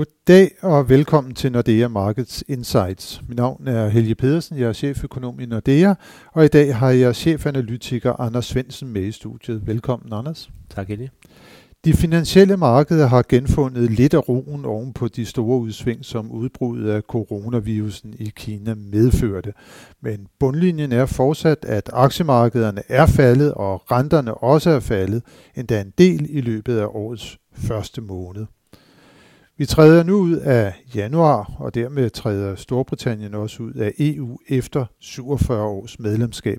Goddag og velkommen til Nordea Markets Insights. Mit navn er Helge Pedersen, jeg er cheføkonom i Nordea, og i dag har jeg chefanalytiker Anders Svensen med i studiet. Velkommen, Anders. Tak, Helge. De finansielle markeder har genfundet lidt af roen oven på de store udsving, som udbruddet af coronavirusen i Kina medførte. Men bundlinjen er fortsat, at aktiemarkederne er faldet, og renterne også er faldet, endda en del i løbet af årets første måned. Vi træder nu ud af januar, og dermed træder Storbritannien også ud af EU efter 47 års medlemskab.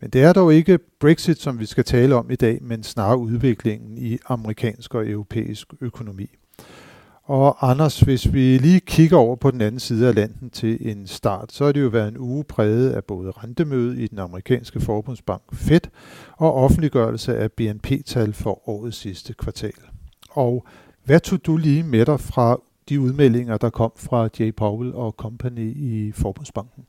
Men det er dog ikke Brexit, som vi skal tale om i dag, men snarere udviklingen i amerikansk og europæisk økonomi. Og Anders, hvis vi lige kigger over på den anden side af Atlanten til en start, så har det jo været en uge præget af både rentemøde i den amerikanske forbundsbank Fed og offentliggørelse af BNP-tal for årets sidste kvartal. Og hvad tog du lige med dig fra de udmeldinger, der kom fra J. Powell og Company i Forbundsbanken?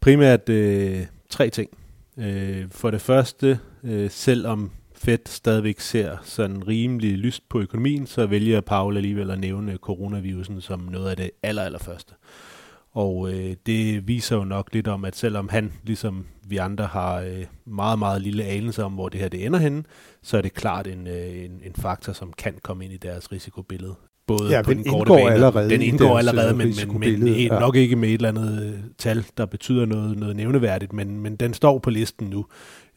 Primært øh, tre ting. Øh, for det første, øh, selvom Fed stadigvæk ser sådan rimelig lyst på økonomien, så vælger Powell alligevel at nævne coronavirusen som noget af det aller, allerførste. første. Og øh, det viser jo nok lidt om, at selvom han, ligesom vi andre, har øh, meget, meget lille anelse om, hvor det her det ender henne, så er det klart en, øh, en, en faktor, som kan komme ind i deres risikobillede. Både ja, på den, den korte bane, allerede den indgår allerede, men, men, men, men ja. nok ikke med et eller andet øh, tal, der betyder noget, noget nævneværdigt, men, men den står på listen nu.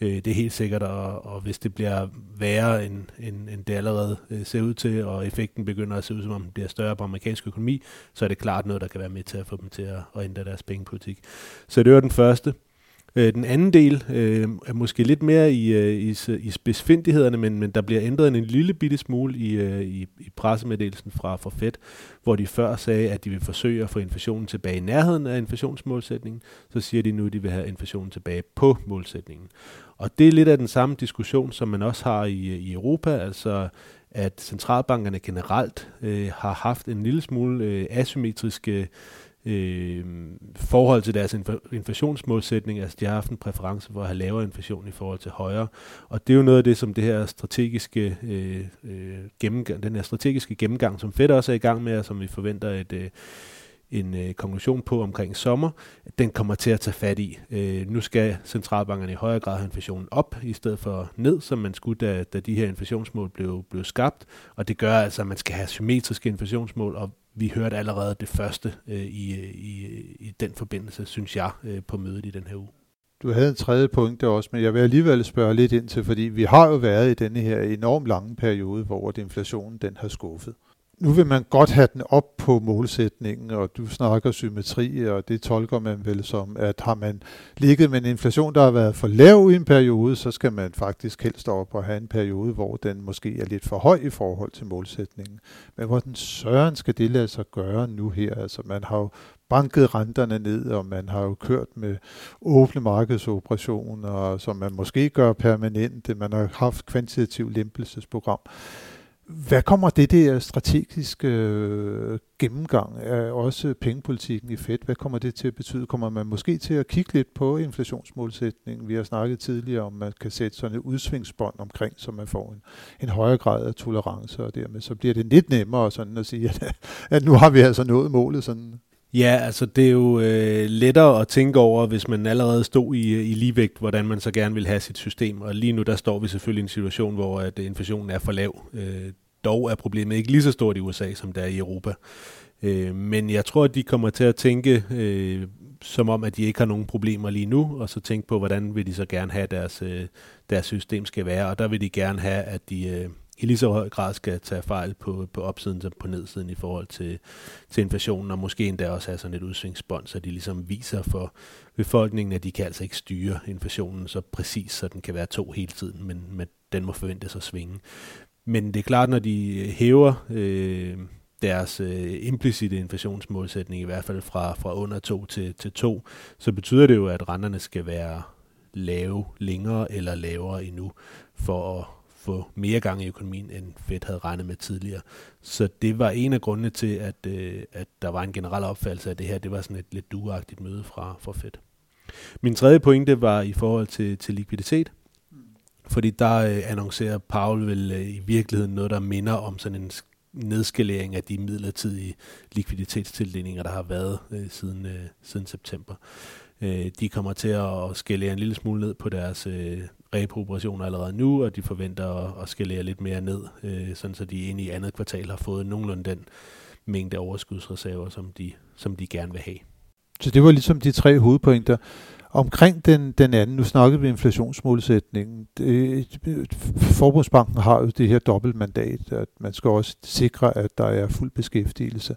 Øh, det er helt sikkert, og, og hvis det bliver værre, end, end, end det allerede øh, ser ud til, og effekten begynder at se ud, som om det bliver større på amerikansk økonomi, så er det klart noget, der kan være med til at få dem til at, at ændre deres pengepolitik. Så det var den første. Øh, den anden del øh, er måske lidt mere i, øh, i, i specifindighederne, men, men der bliver ændret en lille bitte smule i, øh, i, i pressemeddelelsen fra, fra Fed, hvor de før sagde, at de vil forsøge at få inflationen tilbage i nærheden af inflationsmålsætningen. Så siger de nu, at de vil have inflationen tilbage på målsætningen. Og det er lidt af den samme diskussion, som man også har i, øh, i Europa, altså at centralbankerne generelt øh, har haft en lille smule øh, asymmetriske øh, forhold til deres inflationsmålsætning. Altså de har haft en præference for at have lavere inflation i forhold til højere. Og det er jo noget af det, som det her strategiske, øh, øh, gennemgang, den her strategiske gennemgang, som Fed også er i gang med, og som vi forventer et, øh, en øh, konklusion på omkring sommer, den kommer til at tage fat i. Øh, nu skal centralbankerne i højere grad have inflationen op, i stedet for ned, som man skulle, da, da de her inflationsmål blev, blev skabt. Og det gør altså, at man skal have symmetriske inflationsmål, og vi hørte allerede det første øh, i, øh, i, øh, i den forbindelse, synes jeg, øh, på mødet i den her uge. Du havde en tredje punkt der også, men jeg vil alligevel spørge lidt ind til, fordi vi har jo været i denne her enormt lange periode, hvor inflationen den har skuffet nu vil man godt have den op på målsætningen, og du snakker symmetri, og det tolker man vel som, at har man ligget med en inflation, der har været for lav i en periode, så skal man faktisk helst op og have en periode, hvor den måske er lidt for høj i forhold til målsætningen. Men hvordan søren skal det lade sig gøre nu her? Altså man har jo banket renterne ned, og man har jo kørt med åbne markedsoperationer, som man måske gør permanente. Man har haft kvantitativ lempelsesprogram. Hvad kommer det der strategiske øh, gennemgang af også pengepolitikken i Fed, hvad kommer det til at betyde? Kommer man måske til at kigge lidt på inflationsmålsætningen? Vi har snakket tidligere om, at man kan sætte sådan et udsvingsbånd omkring, så man får en, en højere grad af tolerance, og dermed så bliver det lidt nemmere sådan at sige, at, at nu har vi altså nået målet sådan Ja, altså det er jo øh, lettere at tænke over, hvis man allerede stod i, i ligevægt, hvordan man så gerne vil have sit system. Og lige nu der står vi selvfølgelig i en situation, hvor at øh, inflationen er for lav. Øh, dog er problemet ikke lige så stort i USA, som det er i Europa. Øh, men jeg tror, at de kommer til at tænke, øh, som om, at de ikke har nogen problemer lige nu, og så tænke på, hvordan vil de så gerne have, deres, øh, deres system skal være. Og der vil de gerne have, at de... Øh, i lige så høj grad skal tage fejl på, på opsiden som på nedsiden i forhold til, til inflationen, og måske endda også have sådan et udsvingsbånd, så de ligesom viser for befolkningen, at de kan altså ikke styre inflationen så præcis, så den kan være to hele tiden, men, men den må forventes at svinge. Men det er klart, når de øh, hæver øh, deres øh, implicite inflationsmålsætning, i hvert fald fra, fra under 2 til, til 2, så betyder det jo, at renterne skal være lave længere eller lavere endnu, for at få mere gang i økonomien, end Fed havde regnet med tidligere. Så det var en af grundene til, at, øh, at der var en generel opfattelse af det her. Det var sådan et lidt duagtigt møde fra, fra Fed. Min tredje pointe var i forhold til, til likviditet. Fordi der øh, annoncerer Paul vel øh, i virkeligheden noget, der minder om sådan en nedskalering af de midlertidige likviditetstildelinger, der har været øh, siden, øh, siden september. Øh, de kommer til at skalere en lille smule ned på deres øh, repo-operationer allerede nu, og de forventer at, at skalere lidt mere ned, øh, sådan så de ind i andet kvartal har fået nogenlunde den mængde overskudsreserver, som de, som de gerne vil have. Så det var ligesom de tre hovedpointer. Omkring den, den anden, nu snakkede vi inflationsmålsætningen. Det, Forbundsbanken har jo det her dobbeltmandat, at man skal også sikre, at der er fuld beskæftigelse.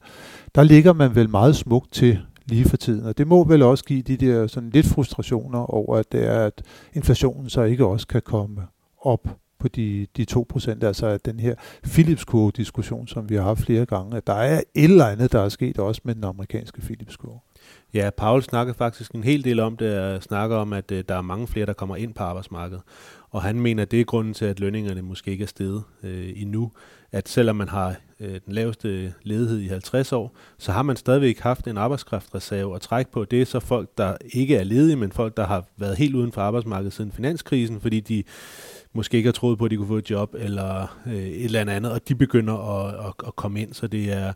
Der ligger man vel meget smukt til lige for tiden, og det må vel også give de der sådan lidt frustrationer over, at det er, at inflationen så ikke også kan komme op på de, de 2%, altså at den her philips diskussion som vi har haft flere gange, at der er et eller andet, der er sket også med den amerikanske philips -kurve. Ja, Paul snakker faktisk en hel del om det, og snakker om, at øh, der er mange flere, der kommer ind på arbejdsmarkedet. Og han mener, at det er grunden til, at lønningerne måske ikke er steget øh, endnu. At selvom man har øh, den laveste ledighed i 50 år, så har man stadigvæk haft en arbejdskraftreserve at trække på. Det er så folk, der ikke er ledige, men folk, der har været helt uden for arbejdsmarkedet siden finanskrisen, fordi de måske ikke har troet på, at de kunne få et job eller øh, et eller andet, og de begynder at, at, at komme ind. Så det er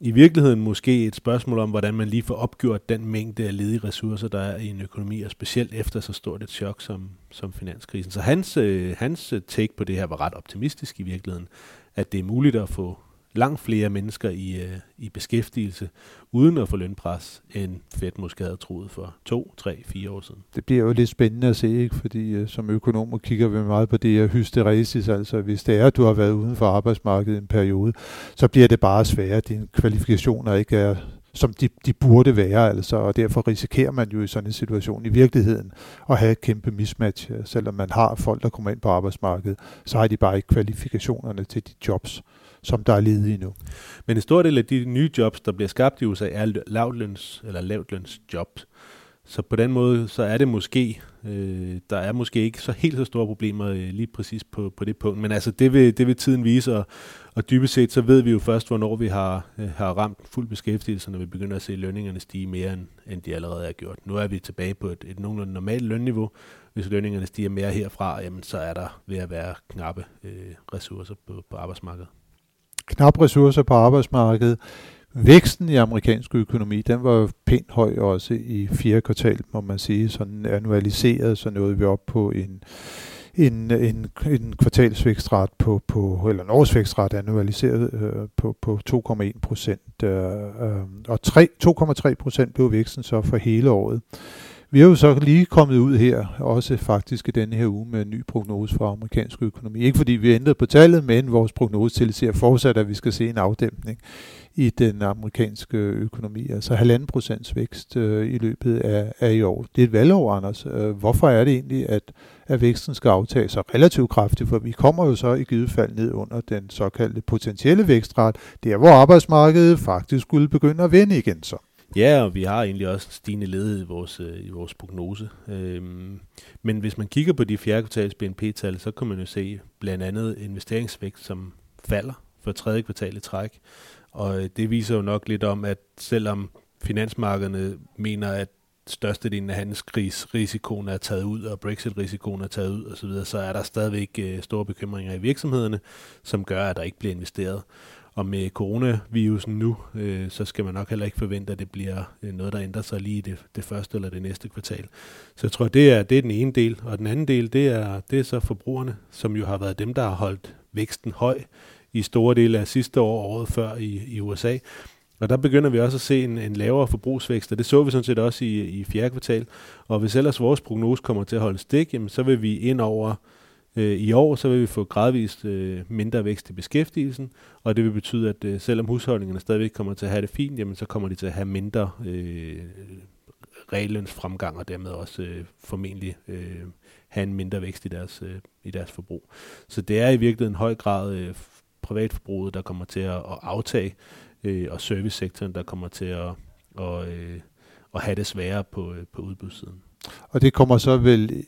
i virkeligheden måske et spørgsmål om, hvordan man lige får opgjort den mængde af ledige ressourcer, der er i en økonomi, og specielt efter så stort et chok som, som finanskrisen. Så hans, øh, hans take på det her var ret optimistisk i virkeligheden, at det er muligt at få langt flere mennesker i, øh, i beskæftigelse, uden at få lønpres, end Fed måske havde troet for to, tre, fire år siden. Det bliver jo lidt spændende at se, ikke? fordi øh, som økonomer kigger vi meget på det her hysteresis, altså hvis det er, at du har været uden for arbejdsmarkedet en periode, så bliver det bare sværere, at dine kvalifikationer ikke er som de, de burde være, altså, og derfor risikerer man jo i sådan en situation i virkeligheden at have et kæmpe mismatch, øh, selvom man har folk, der kommer ind på arbejdsmarkedet, så har de bare ikke kvalifikationerne til de jobs, som der er ledige nu. Men en stor del af de nye jobs, der bliver skabt i USA, er lavtløns- eller lavtløns jobs. Så på den måde, så er det måske, øh, der er måske ikke så helt så store problemer øh, lige præcis på, på det punkt. Men altså, det vil, det vil tiden vise, og, og dybest set, så ved vi jo først, hvornår vi har, øh, har ramt fuld beskæftigelse, når vi begynder at se lønningerne stige mere, end, end de allerede er gjort. Nu er vi tilbage på et, et nogenlunde normalt lønniveau. Hvis lønningerne stiger mere herfra, jamen, så er der ved at være knappe øh, ressourcer på, på arbejdsmarkedet knap ressourcer på arbejdsmarkedet. Væksten i amerikansk økonomi, den var pænt høj også i fjerde kvartal, må man sige, sådan annualiseret, så nåede vi op på en, en, en, en kvartalsvækstret på, på, eller en årsvækstret annualiseret øh, på, på 2,1 procent, øh, øh, og 2,3 procent blev væksten så for hele året. Vi er jo så lige kommet ud her, også faktisk i denne her uge, med en ny prognose for amerikansk økonomi. Ikke fordi vi ændrede på tallet, men vores prognose tilsiger fortsat, at vi skal se en afdæmpning i den amerikanske økonomi. Altså halvanden procents vækst øh, i løbet af, af i år. Det er et valgår, Anders. Øh, hvorfor er det egentlig, at, at væksten skal aftage sig relativt kraftigt? For vi kommer jo så i givet fald ned under den såkaldte potentielle vækstret, der hvor arbejdsmarkedet faktisk skulle begynde at vende igen så. Ja, og vi har egentlig også stigende ledighed i vores, øh, i vores prognose. Øhm, men hvis man kigger på de fjerde kvartals BNP-tal, så kan man jo se blandt andet investeringsvækst, som falder for tredje kvartal i træk. Og øh, det viser jo nok lidt om, at selvom finansmarkederne mener, at størstedelen af handelskrigsrisikoen er taget ud, og Brexit-risikoen er taget ud osv., så er der stadigvæk øh, store bekymringer i virksomhederne, som gør, at der ikke bliver investeret. Og med coronavirusen nu, øh, så skal man nok heller ikke forvente, at det bliver øh, noget, der ændrer sig lige i det, det første eller det næste kvartal. Så jeg tror, det er, det er den ene del. Og den anden del, det er, det er så forbrugerne, som jo har været dem, der har holdt væksten høj i store dele af sidste år og året før i, i USA. Og der begynder vi også at se en, en lavere forbrugsvækst, og det så vi sådan set også i, i fjerde kvartal. Og hvis ellers vores prognose kommer til at holde stik, jamen, så vil vi ind over Øh, I år så vil vi få gradvist øh, mindre vækst i beskæftigelsen, og det vil betyde, at øh, selvom husholdningerne stadigvæk kommer til at have det fint, jamen, så kommer de til at have mindre øh, fremgang, og dermed også øh, formentlig øh, have en mindre vækst i deres, øh, i deres forbrug. Så det er i virkeligheden en høj grad øh, privatforbruget, der kommer til at, at aftage, øh, og servicesektoren, der kommer til at, og, øh, at have det sværere på, øh, på udbudssiden. Og det kommer så vel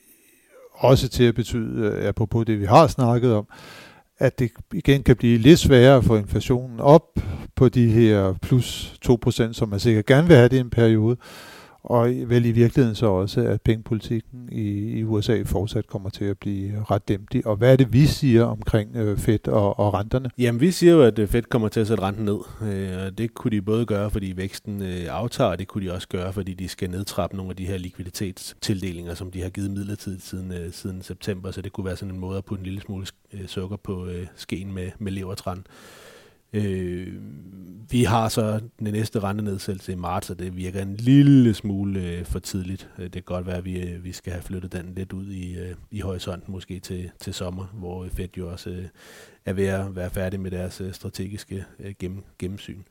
også til at betyde, øh, apropos det vi har snakket om, at det igen kan blive lidt sværere at få inflationen op på de her plus 2%, som man sikkert gerne vil have det i en periode og vel i virkeligheden så også, at pengepolitikken i, i USA fortsat kommer til at blive ret dæmpig. Og hvad er det, vi siger omkring øh, Fed og, og renterne? Jamen, vi siger jo, at øh, Fed kommer til at sætte renten ned. Øh, og det kunne de både gøre, fordi væksten øh, aftager, og det kunne de også gøre, fordi de skal nedtrappe nogle af de her likviditetstildelinger, som de har givet midlertidigt siden, øh, siden september. Så det kunne være sådan en måde at putte en lille smule øh, sukker på øh, skeen med, med levertræn. Øh, vi har så den næste rentenedsættelse i marts, og det virker en lille smule øh, for tidligt. Øh, det kan godt være, at vi, øh, vi skal have flyttet den lidt ud i, øh, i horisonten, måske til, til sommer, hvor Fed jo også øh, er ved at være færdig med deres øh, strategiske øh, gennem, gennemsyn.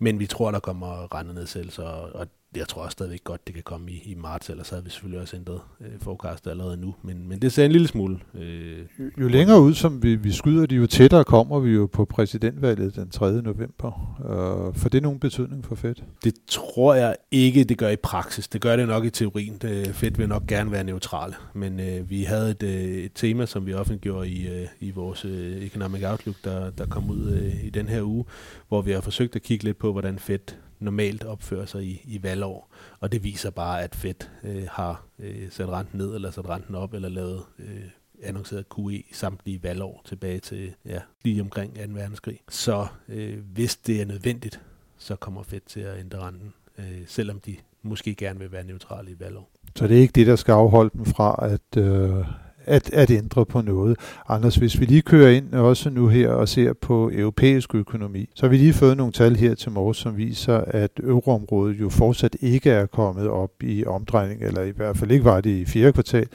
Men vi tror, der kommer rentenedsættelser, og, og jeg tror også stadigvæk godt, det kan komme i, i marts, eller så havde vi selvfølgelig også ændret øh, forecast allerede nu. Men, men det ser en lille smule. Øh, jo, jo længere ud, som vi, vi skyder det, jo tættere kommer vi jo på præsidentvalget den 3. november. Øh, for det nogen betydning for Fed? Det tror jeg ikke, det gør i praksis. Det gør det nok i teorien. Det, Fed vil nok gerne være neutrale. Men øh, vi havde et, øh, et tema, som vi offentliggjorde i, øh, i vores øh, Economic Outlook, der, der kom ud øh, i den her uge, hvor vi har forsøgt at kigge lidt på, hvordan Fed normalt opfører sig i, i valgår. Og det viser bare, at Fed øh, har øh, sat renten ned, eller sat renten op, eller lavet øh, annonceret QE samtlige valgår tilbage til ja, lige omkring 2. verdenskrig. Så øh, hvis det er nødvendigt, så kommer Fed til at ændre renten, øh, selvom de måske gerne vil være neutrale i valgår. Så det er ikke det, der skal afholde dem fra at, øh, at, at ændre på noget. Anders, hvis vi lige kører ind også nu her og ser på europæisk økonomi, så har vi lige fået nogle tal her til morgen, som viser, at euroområdet jo fortsat ikke er kommet op i omdrejning, eller i hvert fald ikke var det i fjerde kvartal,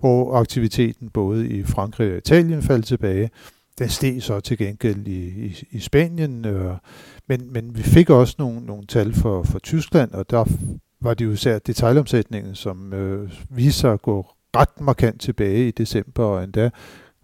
hvor aktiviteten både i Frankrig og Italien faldt tilbage. Den steg så til gengæld i, i, i Spanien, øh, men, men vi fik også nogle, nogle tal for, for Tyskland, og der var det jo især detaljomsætningen, som øh, viser sig at gå ret markant tilbage i december, og endda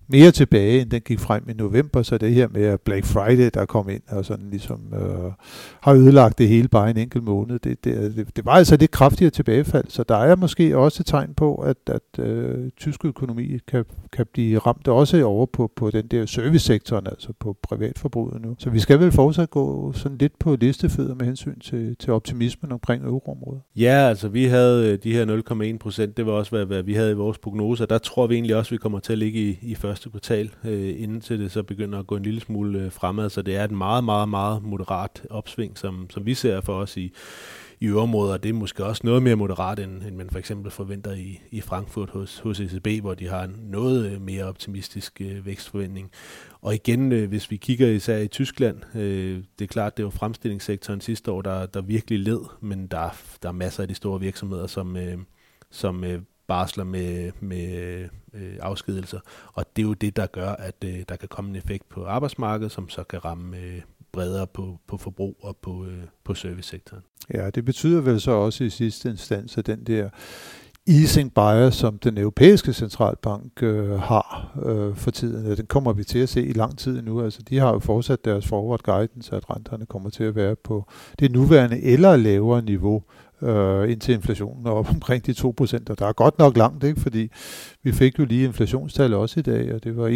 mere tilbage, end den gik frem i november, så det her med Black Friday, der kom ind og sådan ligesom øh, har ødelagt det hele bare en enkelt måned, det, det, det, var altså lidt kraftigere tilbagefald, så der er måske også et tegn på, at, at øh, tysk økonomi kan, kan blive ramt også over på, på den der servicesektoren, altså på privatforbruget nu. Så vi skal vel fortsat gå sådan lidt på listefødder med hensyn til, til optimismen omkring euroområdet. Ja, altså vi havde øh, de her 0,1 procent, det var også, hvad, hvad vi havde i vores prognoser. Der tror vi egentlig også, at vi kommer til at ligge i, i første kvartal, øh, inden til det så begynder at gå en lille smule øh, fremad. Så det er et meget, meget, meget moderat opsving, som, som vi ser for os i, i øvrigt, det er måske også noget mere moderat, end, end man for eksempel forventer i, i Frankfurt hos, hos ECB, hvor de har en noget øh, mere optimistisk øh, vækstforventning. Og igen, øh, hvis vi kigger især i Tyskland, øh, det er klart, det var fremstillingssektoren sidste år, der, der virkelig led, men der, der er masser af de store virksomheder, som, øh, som øh, barsler med, med øh, afskedelser. Og det er jo det, der gør, at øh, der kan komme en effekt på arbejdsmarkedet, som så kan ramme øh, bredere på, på forbrug og på, øh, på servicesektoren. Ja, det betyder vel så også i sidste instans, at den der easing bias, som den europæiske centralbank øh, har øh, for tiden, den kommer vi til at se i lang tid nu. Altså, de har jo fortsat deres forward guidance, at renterne kommer til at være på det nuværende eller lavere niveau øh, indtil inflationen er op omkring de 2%, og der er godt nok langt, ikke? fordi vi fik jo lige inflationstal også i dag, og det var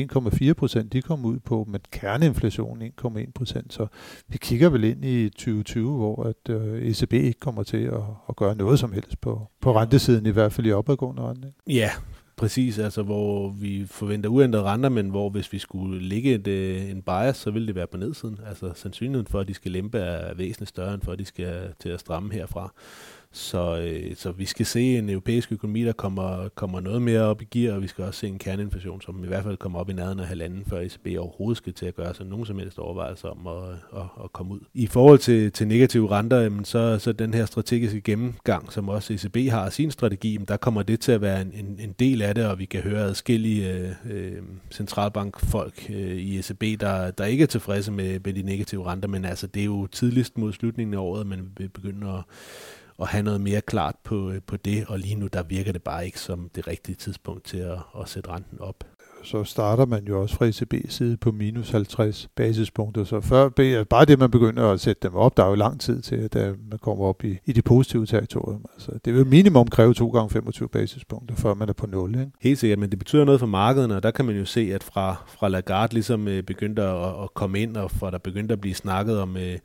1,4% de kom ud på, men kerneinflationen 1,1%, så vi kigger vel ind i 2020, hvor at øh, ECB ikke kommer til at, at gøre noget som helst på, på rentesiden, i hvert fald i opadgående rente. Ja, Præcis, altså hvor vi forventer uændrede renter, men hvor hvis vi skulle ligge et, øh, en bias, så ville det være på nedsiden. Altså sandsynligheden for, at de skal lempe er væsentligt større, end for, at de skal til at stramme herfra. Så, øh, så vi skal se en europæisk økonomi, der kommer, kommer noget mere op i gear, og vi skal også se en kerneinflation, som i hvert fald kommer op i nærheden af halvanden, før ECB overhovedet skal til at gøre sig nogen som helst overvejelser om at, at, at komme ud. I forhold til, til negative renter, jamen, så, så den her strategiske gennemgang, som også ECB har sin strategi, jamen, der kommer det til at være en, en, en del af det, og vi kan høre adskillige øh, øh centralbankfolk øh, i ECB, der, der ikke er tilfredse med, med de negative renter, men altså det er jo tidligst mod slutningen af året, man vil begynde at at have noget mere klart på, øh, på det, og lige nu der virker det bare ikke som det rigtige tidspunkt til at, at sætte renten op. så starter man jo også fra ECB's side på minus 50 basispunkter. Så før, bare det, man begynder at sætte dem op, der er jo lang tid til, at man kommer op i, i det positive territorium. Altså, det vil minimum kræve 2 gange 25 basispunkter, før man er på 0. Ikke? Helt sikkert, men det betyder noget for markederne, og der kan man jo se, at fra, fra Lagarde ligesom øh, begyndte at, at komme ind, og fra der begyndte at blive snakket om øh,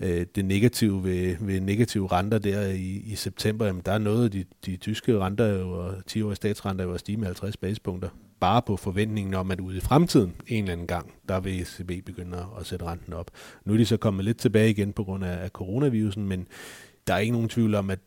øh, det negative ved, ved negative renter der i, i september, jamen der er noget af de, de tyske renter, jo, og 10-årige statsrenter, jo at stige med 50 basispunkter. Bare på forventningen om, at ude i fremtiden, en eller anden gang, der vil ECB begynde at sætte renten op. Nu er de så kommet lidt tilbage igen på grund af, af coronavirusen, men der er ikke nogen tvivl om, at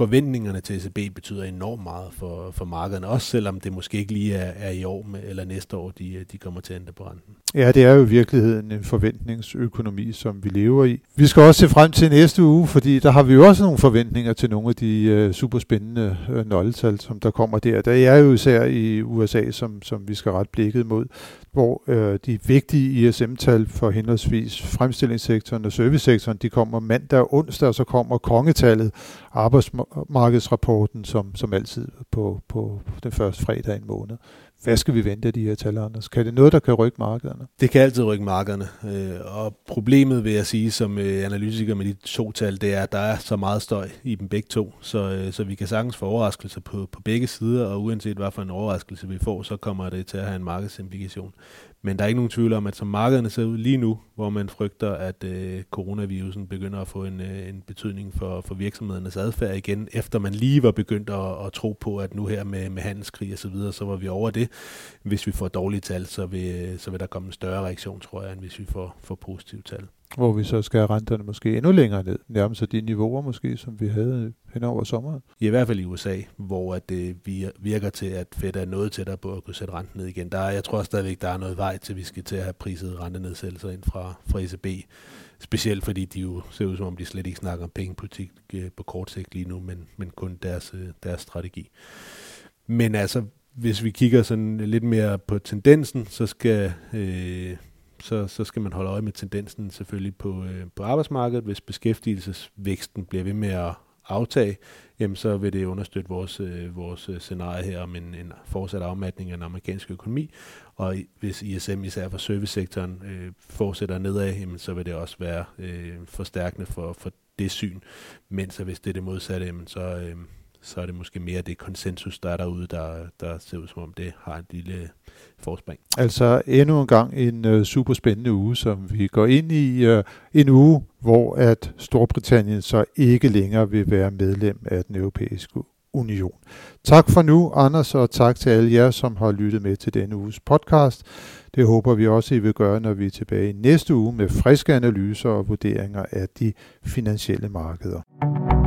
forventningerne til ECB betyder enormt meget for, for markederne, også selvom det måske ikke lige er, er i år med, eller næste år, de, de kommer til at ændre på renten. Ja, det er jo i virkeligheden en forventningsøkonomi, som vi lever i. Vi skal også se frem til næste uge, fordi der har vi jo også nogle forventninger til nogle af de uh, superspændende uh, nøgletal, som der kommer der. Der er jo især i USA, som, som vi skal ret blikket mod, hvor uh, de vigtige ISM-tal for henholdsvis fremstillingssektoren og servicesektoren, de kommer mandag og onsdag, og så kommer kongetallet, arbejdsmarkedsrapporten, som, som altid på, på den første fredag i en måned. Hvad skal vi vente af de her tal, Anders? Kan det noget, der kan rykke markederne? Det kan altid rykke markederne. Øh, og problemet, vil jeg sige, som øh, analytiker med de to tal, det er, at der er så meget støj i dem begge to, så, øh, så vi kan sagtens få overraskelser på, på begge sider, og uanset hvad for en overraskelse vi får, så kommer det til at have en markedsimplikation. Men der er ikke nogen tvivl om, at som markederne ser ud lige nu, hvor man frygter, at øh, coronavirusen begynder at få en, øh, en betydning for, for virksomhedernes adfærd igen, efter man lige var begyndt at, at tro på, at nu her med, med handelskrig og så videre, så var vi over det. Hvis vi får dårlige tal, så vil, så vil der komme en større reaktion, tror jeg, end hvis vi får, får positive tal hvor vi så skal have renterne måske endnu længere ned, nærmest så de niveauer måske, som vi havde øh, hen over sommeren. I hvert fald i USA, hvor at øh, det virker til, at Fed er noget tættere på at kunne sætte renten ned igen. Der er, jeg tror stadigvæk, der er noget vej til, at vi skal til at have priset rentenedsættelser ind fra, fra ECB. Specielt fordi de jo ser ud som om, de slet ikke snakker om pengepolitik øh, på kort sigt lige nu, men, men kun deres, deres strategi. Men altså, hvis vi kigger sådan lidt mere på tendensen, så skal øh, så, så skal man holde øje med tendensen selvfølgelig på, øh, på arbejdsmarkedet. Hvis beskæftigelsesvæksten bliver ved med at aftage, jamen så vil det understøtte vores, øh, vores øh, scenarie her om en, en fortsat afmatning af den amerikanske økonomi. Og hvis ISM især for servicesektoren øh, fortsætter nedad, jamen så vil det også være øh, forstærkende for, for det syn. Mens hvis det er det modsatte, jamen så, øh, så er det måske mere det konsensus, der er derude, der, der ser ud som om det har en lille forspring. Altså endnu en gang en øh, uh, super spændende uge, som vi går ind i. Uh, en uge, hvor at Storbritannien så ikke længere vil være medlem af den europæiske union. Tak for nu, Anders, og tak til alle jer, som har lyttet med til denne uges podcast. Det håber vi også, I vil gøre, når vi er tilbage i næste uge med friske analyser og vurderinger af de finansielle markeder.